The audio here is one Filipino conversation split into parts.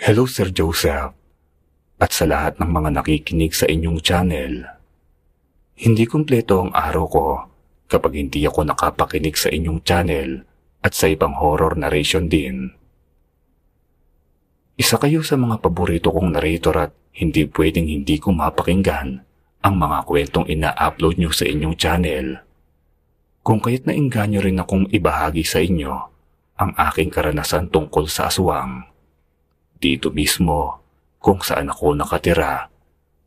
Hello Sir Joseph at sa lahat ng mga nakikinig sa inyong channel. Hindi kumpleto ang araw ko kapag hindi ako nakapakinig sa inyong channel at sa ibang horror narration din. Isa kayo sa mga paborito kong narrator at hindi pwedeng hindi ko mapakinggan ang mga kwentong ina-upload nyo sa inyong channel. Kung kaya't nainganyo rin akong ibahagi sa inyo ang aking karanasan tungkol sa aswang. Dito mismo kung saan ako nakatira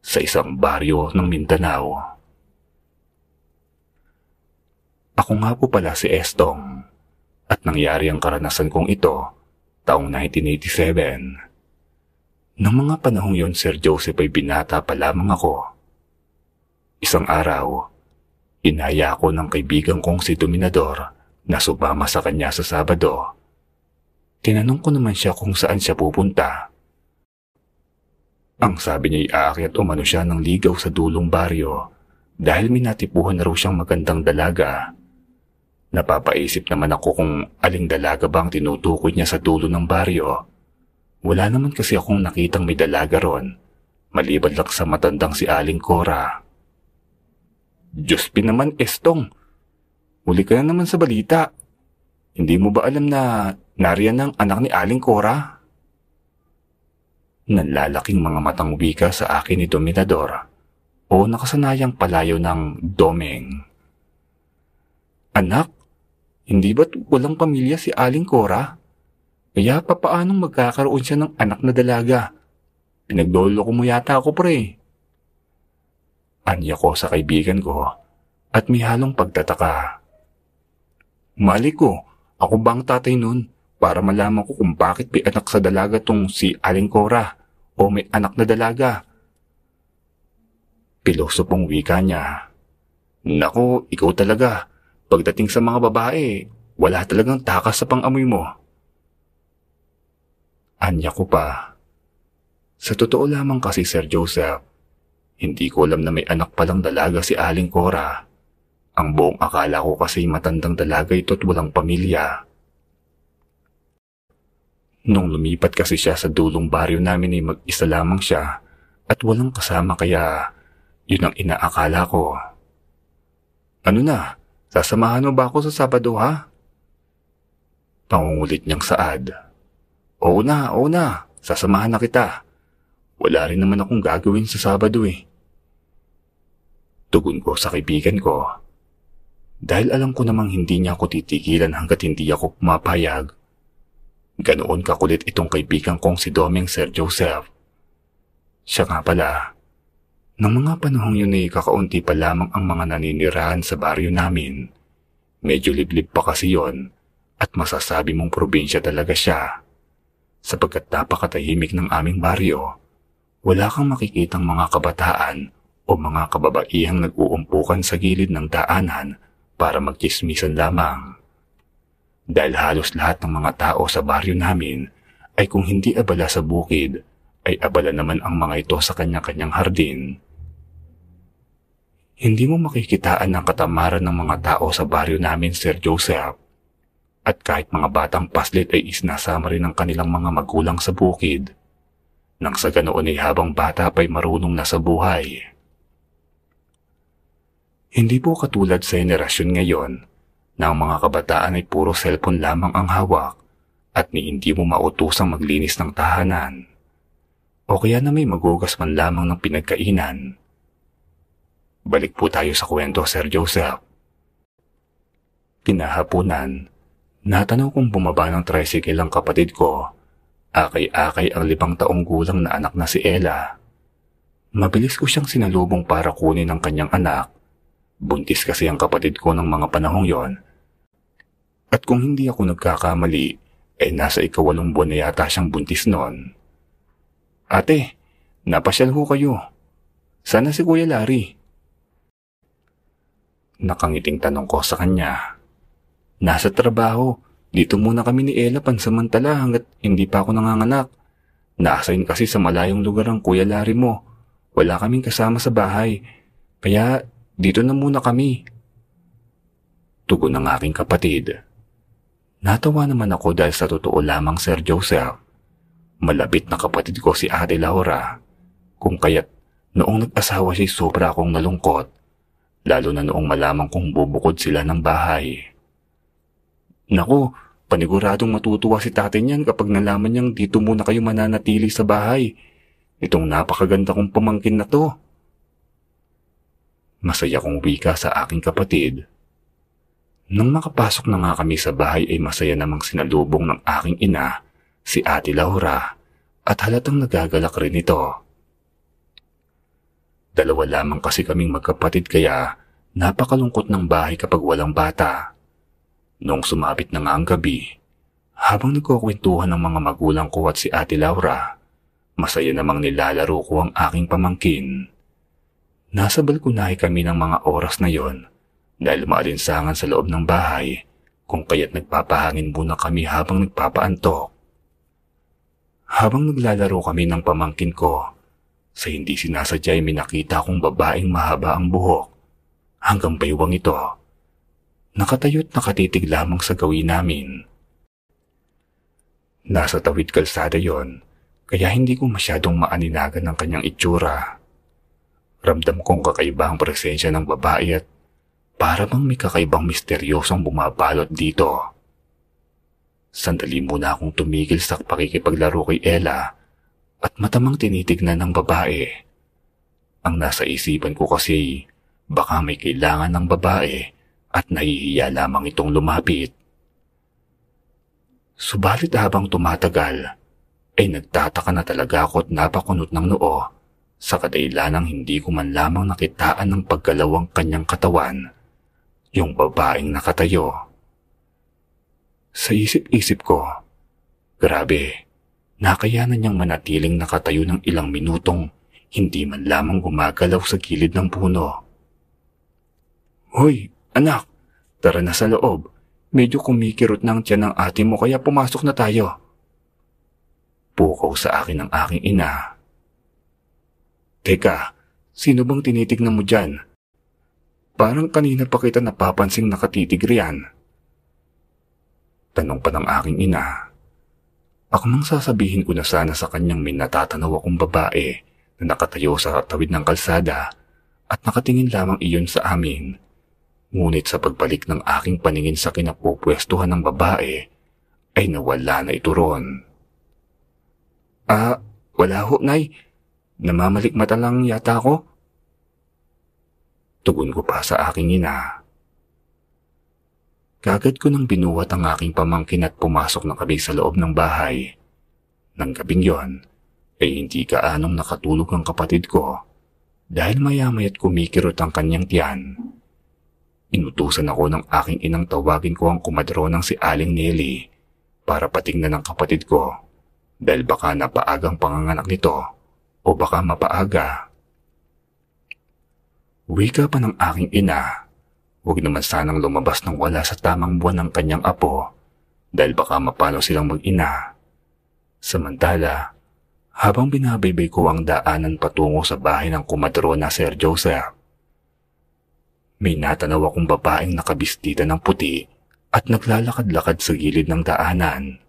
sa isang baryo ng Mindanao. Ako nga po pala si Estong at nangyari ang karanasan kong ito taong 1987. Nang mga panahong yon Sir Joseph ay binata pa lamang ako. Isang araw, inaya ako ng kaibigan kong si Dominador na sumama sa kanya sa Sabado. Tinanong ko naman siya kung saan siya pupunta. Ang sabi niya ay aakyat umano siya ng ligaw sa dulong baryo dahil minatipuhan na raw siyang magandang dalaga. Napapaisip naman ako kung aling dalaga ba ang tinutukoy niya sa dulo ng baryo. Wala naman kasi akong nakitang may dalaga ron, maliban lang sa matandang si Aling Cora. Diyos naman, Estong. Huli ka na naman sa balita. Hindi mo ba alam na nariyan ang anak ni Aling Cora? Nanlalaking mga matang wika sa akin ni Dominador o nakasanayang palayo ng Domeng. Anak, hindi ba't walang pamilya si Aling Cora? Kaya pa paanong magkakaroon siya ng anak na dalaga? Pinagdolo ko mo yata ako pre. Anya ko sa kaibigan ko at may halong pagtataka. Mali ko, ako ba ang tatay nun para malaman ko kung bakit may anak sa dalaga tong si Aling Cora o may anak na dalaga? Piloso pong wika niya. Nako, ikaw talaga. Pagdating sa mga babae, wala talagang takas sa pangamoy mo. Anya ko pa. Sa totoo lamang kasi Sir Joseph, hindi ko alam na may anak palang dalaga si Aling Cora. Ang buong akala ko kasi matandang dalaga ito at walang pamilya. Nung lumipat kasi siya sa dulong baryo namin ay mag-isa lamang siya at walang kasama kaya yun ang inaakala ko. Ano na, Sasamahan mo ba ako sa Sabado ha? Pangungulit niyang saad. Oo na, oo na. Sasamahan na kita. Wala rin naman akong gagawin sa Sabado eh. Tugon ko sa kaibigan ko. Dahil alam ko namang hindi niya ako titigilan hanggat hindi ako pumapayag. Ganoon kakulit itong kaibigan kong si Doming Sir Joseph. Siya nga pala, nang mga panahong yun ay kakaunti pa lamang ang mga naninirahan sa baryo namin. Medyo liblib pa kasi yon at masasabi mong probinsya talaga siya. Sapagkat napakatahimik ng aming baryo, wala kang makikitang mga kabataan o mga kababaihang nag-uumpukan sa gilid ng daanan para magkismisan lamang. Dahil halos lahat ng mga tao sa baryo namin ay kung hindi abala sa bukid, ay abala naman ang mga ito sa kanya-kanyang hardin. Hindi mo makikitaan ang katamaran ng mga tao sa baryo namin, Sir Joseph. At kahit mga batang paslit ay isnasama rin ng kanilang mga magulang sa bukid. Nang sa ganoon ay habang bata pa'y marunong na sa buhay. Hindi po katulad sa henerasyon ngayon na ang mga kabataan ay puro cellphone lamang ang hawak at ni hindi mo mautusang maglinis ng tahanan o kaya na may magugas man lamang ng pinagkainan. Balik po tayo sa kwento, Sir Joseph. Kinahapunan, natanaw kong bumaba ng tricycle ang kapatid ko. Akay-akay ang limang taong gulang na anak na si Ella. Mabilis ko siyang sinalubong para kunin ang kanyang anak. Buntis kasi ang kapatid ko ng mga panahong yon. At kung hindi ako nagkakamali, ay nasa ikawalong buwan na yata siyang buntis noon. Ate, napasyal ho kayo. Sana si Kuya Larry. Nakangiting tanong ko sa kanya. Nasa trabaho. Dito muna kami ni Ella pansamantala hanggat hindi pa ako nanganganak. Naasayin kasi sa malayong lugar ang Kuya Larry mo. Wala kaming kasama sa bahay. Kaya dito na muna kami. Tugon ng aking kapatid. Natawa naman ako dahil sa totoo lamang Sir Joseph Malapit na kapatid ko si Ate Laura. Kung kaya't noong nag-asawa siya sobra akong nalungkot, lalo na noong malaman kong bubukod sila ng bahay. Naku, paniguradong matutuwa si tatay niyan kapag nalaman niyang dito muna kayo mananatili sa bahay. Itong napakaganda kong pamangkin na to. Masaya kong wika sa aking kapatid. Nang makapasok na nga kami sa bahay ay masaya namang sinalubong ng aking ina si Ate Laura at halatang nagagalak rin ito. Dalawa lamang kasi kaming magkapatid kaya napakalungkot ng bahay kapag walang bata. Noong sumabit na nga ang gabi, habang nagkukwentuhan ng mga magulang ko at si Ate Laura, masaya namang nilalaro ko ang aking pamangkin. Nasa balkonahe kami ng mga oras na yon dahil maalinsangan sa loob ng bahay kung kaya't nagpapahangin muna kami habang nagpapaantok. Habang naglalaro kami ng pamangkin ko, sa hindi sinasadya ay minakita kong babaeng mahaba ang buhok hanggang baywang ito. Nakatayo't nakatitig lamang sa gawin namin. Nasa tawid kalsada yon, kaya hindi ko masyadong maaninagan ng kanyang itsura. Ramdam kong kakaiba ang presensya ng babae at para bang may kakaibang misteryosong bumabalot dito. Sandali muna akong tumigil sa pakikipaglaro kay Ella at matamang tinitignan ng babae. Ang nasa isipan ko kasi baka may kailangan ng babae at nahihiya lamang itong lumapit. Subalit habang tumatagal, ay nagtataka na talaga ako at napakunot ng noo sa kadailanang hindi ko man lamang nakitaan ng paggalawang kanyang katawan, yung babaeng nakatayo. Sa isip-isip ko, grabe, nakayanan niyang manatiling nakatayo ng ilang minutong hindi man lamang gumagalaw sa gilid ng puno. Hoy, anak, tara na sa loob. Medyo kumikirot ng tiyan ng ate mo kaya pumasok na tayo. Pukaw sa akin ng aking ina. Teka, sino bang tinitignan mo dyan? Parang kanina pa kita napapansing nakatitig riyan. Tanong pa ng aking ina. Ako mang sasabihin ko na sana sa kanyang may natatanaw akong babae na nakatayo sa tawid ng kalsada at nakatingin lamang iyon sa amin. Ngunit sa pagbalik ng aking paningin sa kinapupwestuhan ng babae, ay nawala na ito ron. Ah, wala ho, Nay. Namamalikmata lang yata ako. Tugon ko pa sa aking ina. Kagad ko nang binuhat ang aking pamangkin at pumasok na kami sa loob ng bahay. Nang gabing yon, ay hindi kaanong nakatulog ang kapatid ko dahil maya-maya't kumikirot ang kanyang tiyan. Inutusan ako ng aking inang tawagin ko ang kumadronang si Aling Nelly para patingnan ng kapatid ko dahil baka napaagang panganganak nito o baka mapaaga. Wika pa ng aking ina Huwag naman sanang lumabas ng wala sa tamang buwan ng kanyang apo dahil baka mapalo silang mag-ina. Samantala, habang binabaybay ko ang daanan patungo sa bahay ng kumadrona Sir Joseph, may natanaw akong babaeng nakabistita ng puti at naglalakad-lakad sa gilid ng daanan.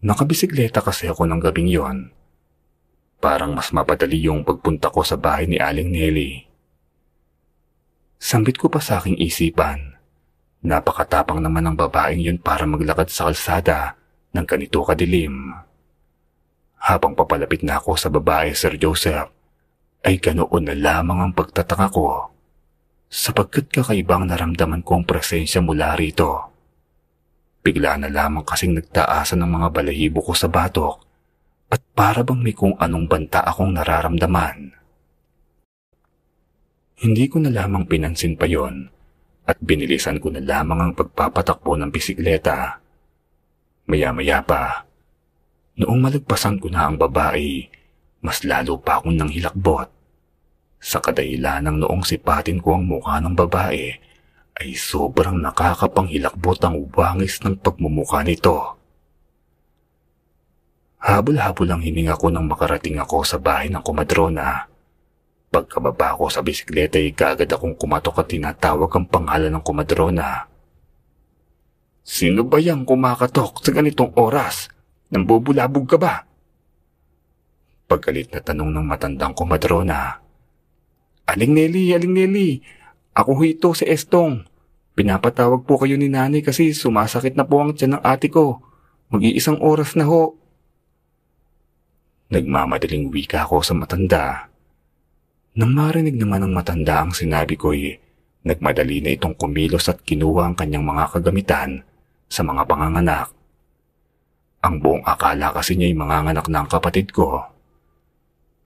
Nakabisikleta kasi ako ng gabing yon. Parang mas mapadali yung pagpunta ko sa bahay ni Aling Nelly. Sambit ko pa sa aking isipan. Napakatapang naman ng babaeng yun para maglakad sa kalsada ng ganito kadilim. Habang papalapit na ako sa babae, Sir Joseph, ay ganoon na lamang ang pagtataka ko sapagkat kakaibang naramdaman ko ang presensya mula rito. Bigla na lamang kasing nagtaasan ng mga balahibo ko sa batok at para bang may kung anong banta akong nararamdaman. Hindi ko na lamang pinansin pa yon at binilisan ko na lamang ang pagpapatakbo ng bisikleta. Maya-maya pa, noong malagpasan ko na ang babae, mas lalo pa akong nang hilakbot. Sa kadahilan ng noong sipatin ko ang mukha ng babae, ay sobrang nakakapanghilakbot ang wangis ng pagmumukha nito. Habol-habol ang hininga ko nang makarating ako sa bahay ng kumadrona Pagkababa ko sa bisikleta ay kagad akong kumatok at tinatawag ang pangalan ng kumadrona. Sino ba yang kumakatok sa ganitong oras? Nambubulabog ka ba? Pagkalit na tanong ng matandang kumadrona. Aling Nelly, Aling Nelly, ako ho ito si Estong. Pinapatawag po kayo ni nanay kasi sumasakit na po ang tiyan ng ate ko. Mag-iisang oras na ho. Nagmamadaling wika ako sa matanda. Nang marinig naman ng matanda ang sinabi ko'y nagmadali na itong kumilos at kinuha ang kanyang mga kagamitan sa mga panganganak. Ang buong akala kasi niya'y manganganak na ang kapatid ko.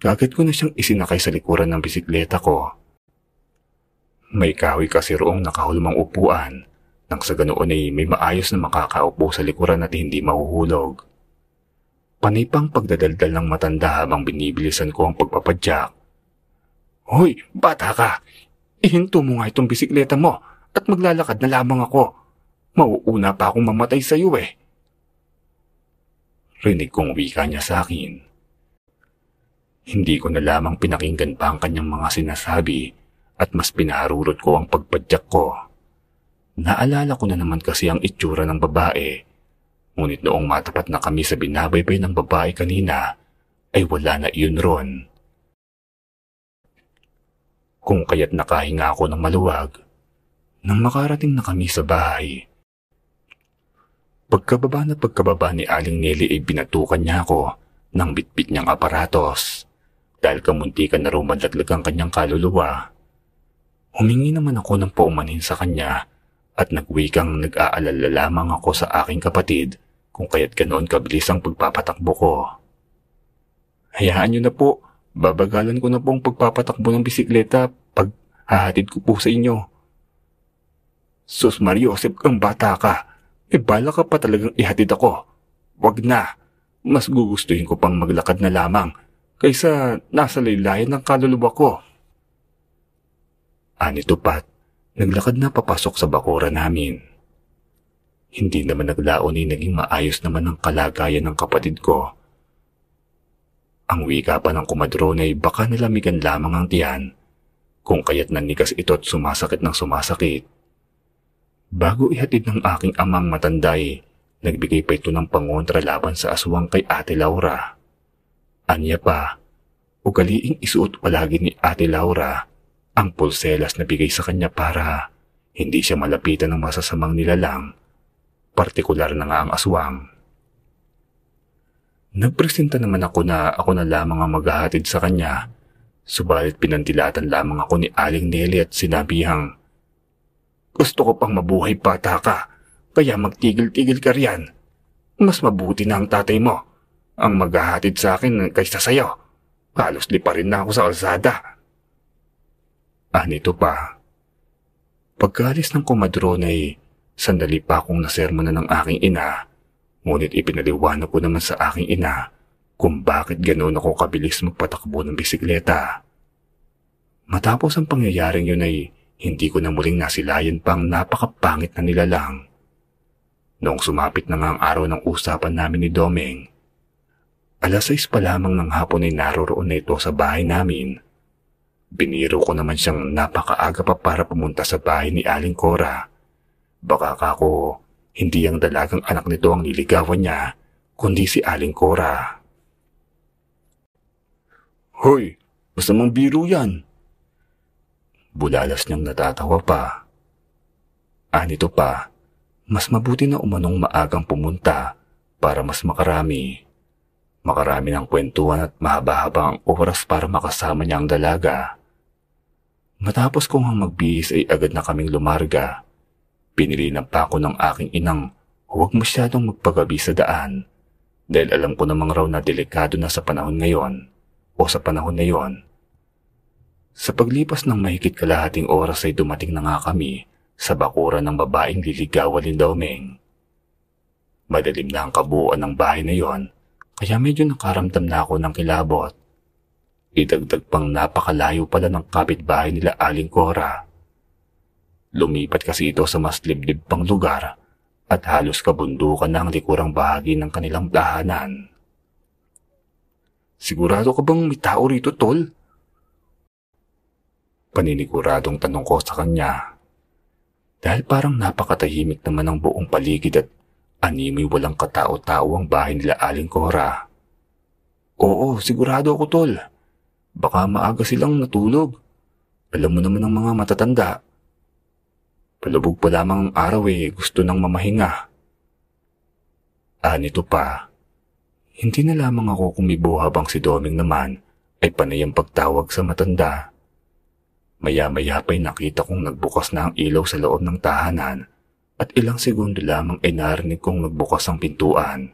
Kagad ko na siyang isinakay sa likuran ng bisikleta ko. May kahoy kasi roong nakahulmang upuan nang sa ganoon ay may maayos na makakaupo sa likuran at hindi mahuhulog. Panay pang pagdadaldal ng matanda habang binibilisan ko ang pagpapadyak. Hoy, bata ka! Ihinto mo nga itong bisikleta mo at maglalakad na lamang ako. Mauuna pa akong mamatay sa iyo eh. Rinig kong wika niya sa akin. Hindi ko na lamang pinakinggan pa ang kanyang mga sinasabi at mas pinaharurot ko ang pagpadyak ko. Naalala ko na naman kasi ang itsura ng babae Ngunit noong matapat na kami sa binabaybay ng babae kanina, ay wala na iyon ron. Kung kaya't nakahinga ako ng maluwag, nang makarating na kami sa bahay. Pagkababa na pagkababa ni Aling Nelly ay binatukan niya ako ng bitbit niyang aparatos dahil kamuntikan na rumadlaglag ang kanyang kaluluwa. Humingi naman ako ng paumanhin sa kanya at nagwikang nag-aalala lamang ako sa aking kapatid kung kaya't ganoon kabilis ang pagpapatakbo ko. Hayaan niyo na po, babagalan ko na po ang pagpapatakbo ng bisikleta pag hahatid ko po sa inyo. Sus Mariosep, ang bata ka. E bala ka pa talagang ihatid ako. Wag na. Mas gugustuhin ko pang maglakad na lamang kaysa nasa laylayan ng kaluluwa ko. Anito pat, naglakad na papasok sa bakura namin. Hindi naman naglaon ni naging maayos naman ang kalagayan ng kapatid ko. Ang wika pa ng kumadron ay baka nalamigan lamang ang tiyan kung kaya't nanigas ito at sumasakit ng sumasakit. Bago ihatid ng aking amang matanday, nagbigay pa ito ng pangontra laban sa aswang kay Ate Laura. Anya pa, ugaliing isuot palagi ni Ate Laura ang pulselas na bigay sa kanya para hindi siya malapitan ng masasamang nilalang partikular na nga ang aswang. Nagpresenta naman ako na ako na lamang ang maghahatid sa kanya, subalit pinantilatan lamang ako ni Aling Nelly at sinabihang, Gusto ko pang mabuhay bata ka, kaya magtigil-tigil ka riyan. Mas mabuti na ang tatay mo, ang maghahatid sa akin kaysa sayo. Halos lipa rin na ako sa alsada. Ah, nito pa. Pagkalis ng kumadron ay Sandali pa akong nasermon na ng aking ina, ngunit ipinaliwanag ko naman sa aking ina kung bakit ganoon ako kabilis magpatakbo ng bisikleta. Matapos ang pangyayaring yun ay hindi ko na muling nasilayan pang napakapangit na nilalang. Noong sumapit na nga ang araw ng usapan namin ni Domeng, alas 6 pa lamang ng hapon ay naroroon na ito sa bahay namin. Biniro ko naman siyang napakaaga pa para pumunta sa bahay ni Aling Cora Baka kako, hindi ang dalagang anak nito ang niligawan niya, kundi si Aling Cora. Hoy, basta mang biro yan. Bulalas niyang natatawa pa. Anito pa, mas mabuti na umanong maagang pumunta para mas makarami. Makarami ng kwentuhan at mahaba-haba ang oras para makasama niya ang dalaga. Matapos kong ang magbihis ay agad na kaming lumarga Pinilinan pa ako ng aking inang huwag masyadong magpagabi sa daan dahil alam ko namang raw na delikado na sa panahon ngayon o sa panahon na yon. Sa paglipas ng mahigit kalahating oras ay dumating na nga kami sa bakuran ng babaeng liligawan ni Domeng. Madalim na ang kabuuan ng bahay na yon kaya medyo nakaramdam na ako ng kilabot. Idagdag pang napakalayo pala ng kapitbahay nila Aling Cora Lumipat kasi ito sa mas liblib pang lugar at halos kabundukan na ang likurang bahagi ng kanilang tahanan. Sigurado ka bang may tao rito, Tol? Paniniguradong tanong ko sa kanya. Dahil parang napakatahimik naman ang buong paligid at animoy walang katao-tao ang bahay nila Aling Cora. Oo, sigurado ako tol. Baka maaga silang natulog. Alam mo naman ang mga matatanda. Palubog pa lamang ang araw eh, gusto nang mamahinga. Ah, nito pa. Hindi na lamang ako kumibo habang si Doming naman ay panay ang pagtawag sa matanda. Maya-maya pa'y nakita kong nagbukas na ang ilaw sa loob ng tahanan at ilang segundo lamang ay narinig kong nagbukas ang pintuan.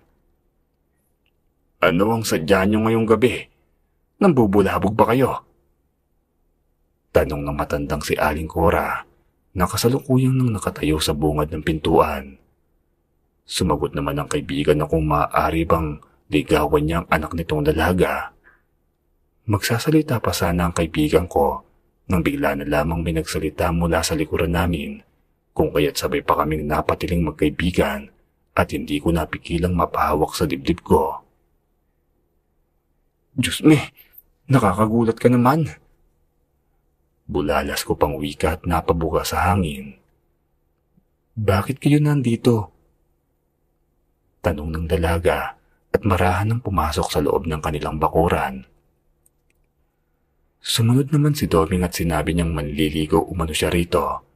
Ano ang sadya niyo ngayong gabi? Nambubulabog ba kayo? Tanong ng matandang si Aling Cora na kasalukuyang nang nakatayo sa bungad ng pintuan. Sumagot naman ang kaibigan na kung maaari bang ligawan niya ang anak nitong dalaga. Magsasalita pa sana ang kaibigan ko nang bigla na lamang may nagsalita mula sa likuran namin kung kaya't sabay pa kaming napatiling magkaibigan at hindi ko napikilang mapahawak sa dibdib ko. Diyos me, nakakagulat ka naman. Bulalas ko pang wika at napabuga sa hangin. Bakit kayo nandito? Tanong ng dalaga at marahan ng pumasok sa loob ng kanilang bakuran. Sumunod naman si Doming at sinabi niyang manliligo umano siya rito.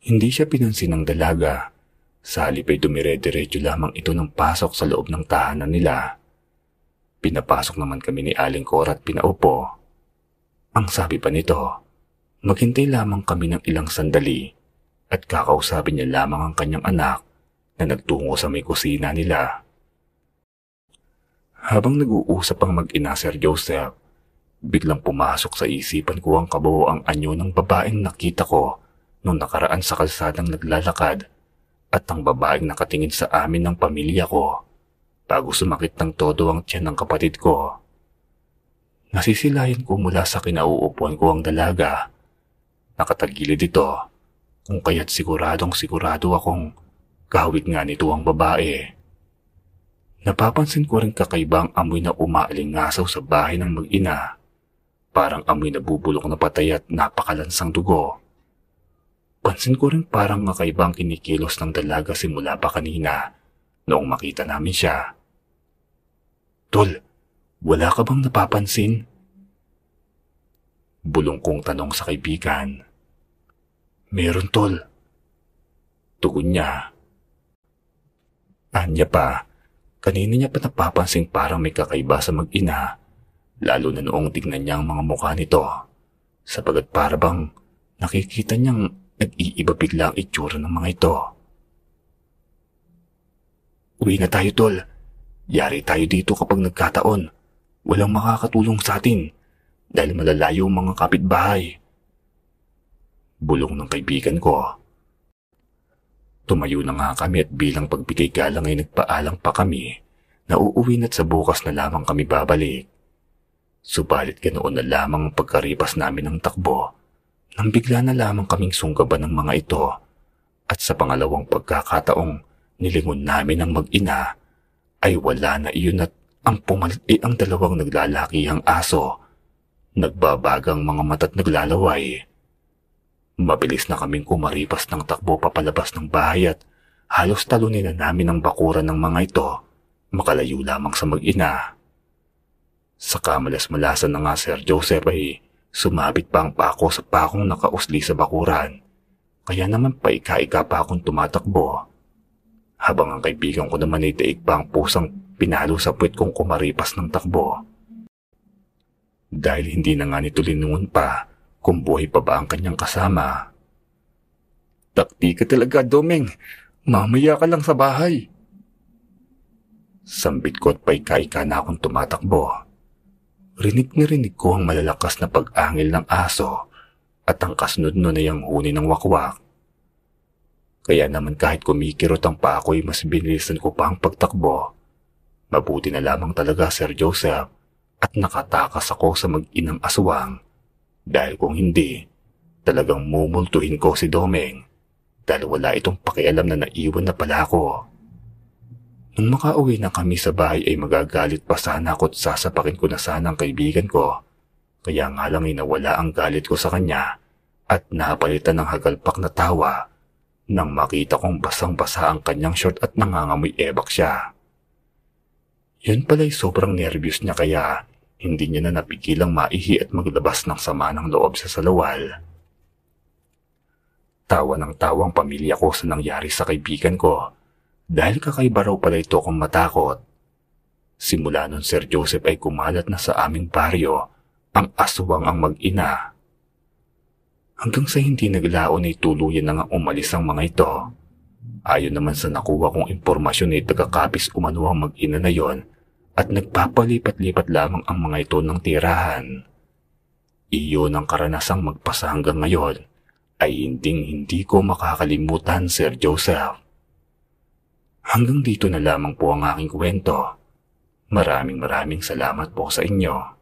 Hindi siya pinansin ng dalaga. Sa halip ay dumire-diretso lamang ito ng pasok sa loob ng tahanan nila. Pinapasok naman kami ni Aling Cora at pinaupo. Ang sabi pa nito, maghintay lamang kami ng ilang sandali at kakausapin niya lamang ang kanyang anak na nagtungo sa may kusina nila. Habang nag-uusap ang mag-ina Sir Joseph, biglang pumasok sa isipan ko ang kabuo ang anyo ng babaeng nakita ko nung nakaraan sa kalsadang naglalakad at ang babaeng nakatingin sa amin ng pamilya ko bago sumakit ng todo ang tiyan ng kapatid ko. Nasisilayan ko mula sa kinauupuan ko ang dalaga. Nakatagilid ito kung kaya't siguradong sigurado akong kahawig nga nito ang babae. Napapansin ko rin kakaibang amoy na umaalingasaw sa bahay ng mag-ina. Parang amoy na bubulok na patay at napakalansang dugo. Pansin ko rin parang kakaibang kinikilos ng dalaga simula pa kanina noong makita namin siya. Tol, wala ka bang napapansin? Bulong kong tanong sa kaibigan. Meron tol. Tugon niya. Anya pa, kanina niya pa napapansin parang may kakaiba sa mag-ina, lalo na noong tignan niya ang mga mukha nito, sapagat para bang nakikita niyang nag-iiba bigla ang itsura ng mga ito. Uwi na tayo, tol. Yari tayo dito kapag nagkataon. Walang makakatulong sa atin dahil malalayo ang mga kapitbahay. Bulong ng kaibigan ko. Tumayo na nga kami at bilang pagbigay galang ay nagpaalang pa kami na uuwi na't sa bukas na lamang kami babalik. Subalit ganoon na lamang ang pagkaripas namin ng takbo nang bigla na lamang kaming sunggaban ng mga ito at sa pangalawang pagkakataong nilingon namin ang mag-ina ay wala na iyon at ang pumalit ay ang dalawang naglalakihang aso. Nagbabagang mga mata't naglalaway. Mabilis na kaming kumaripas ng takbo papalabas ng bahay at halos talunin na namin ang bakuran ng mga ito makalayo lamang sa mag-ina. Sa kamalas-malasan na nga Sir Joseph ay sumabit pa ang pako sa pakong nakausli sa bakuran. Kaya naman paika-ika pa akong tumatakbo. Habang ang kaibigan ko naman ay daig pa ang pusang pinalo sa puwet kong kumaripas ng takbo. Dahil hindi na nga nito linungon pa kung buhay pa ba ang kanyang kasama. Takti ka talaga, Domeng. Mamaya ka lang sa bahay. Sambit ko at paika-ika na akong tumatakbo. Rinig ni rinig ko ang malalakas na pag-angil ng aso at ang kasunod nun ay huni ng wakwak. Kaya naman kahit kumikirot ang pa ako ay mas binilisan ko pa ang pagtakbo. Mabuti na lamang talaga Sir Joseph at nakatakas ako sa mag-inang aswang dahil kung hindi, talagang mumultuhin ko si Domeng dahil wala itong pakialam na naiwan na pala ako. Nung makauwi na kami sa bahay ay magagalit pa sana ako at sasapakin ko na sana ang kaibigan ko. Kaya nga lang ay nawala ang galit ko sa kanya at napalitan ng hagalpak na tawa nang makita kong basang-basa ang kanyang short at nangangamoy ebak siya. Yun pala'y sobrang nervyos niya kaya hindi niya na napigilang maihi at maglabas ng sama ng loob sa salawal. Tawa ng tawang pamilya ko sa nangyari sa kaibigan ko dahil kakaiba raw pala ito kung matakot. Simula nun Sir Joseph ay kumalat na sa aming baryo ang aswang ang mag-ina. Hanggang sa hindi naglaon ay tuluyan na nga umalis ang mga ito. Ayon naman sa nakuha kong impormasyon ay tagakapis umano ang mag-ina na yon at nagpapalipat-lipat lamang ang mga ito ng tirahan. Iyon ang karanasang magpasa hanggang ngayon ay hinding hindi ko makakalimutan, Sir Joseph. Hanggang dito na lamang po ang aking kwento. Maraming maraming salamat po sa inyo.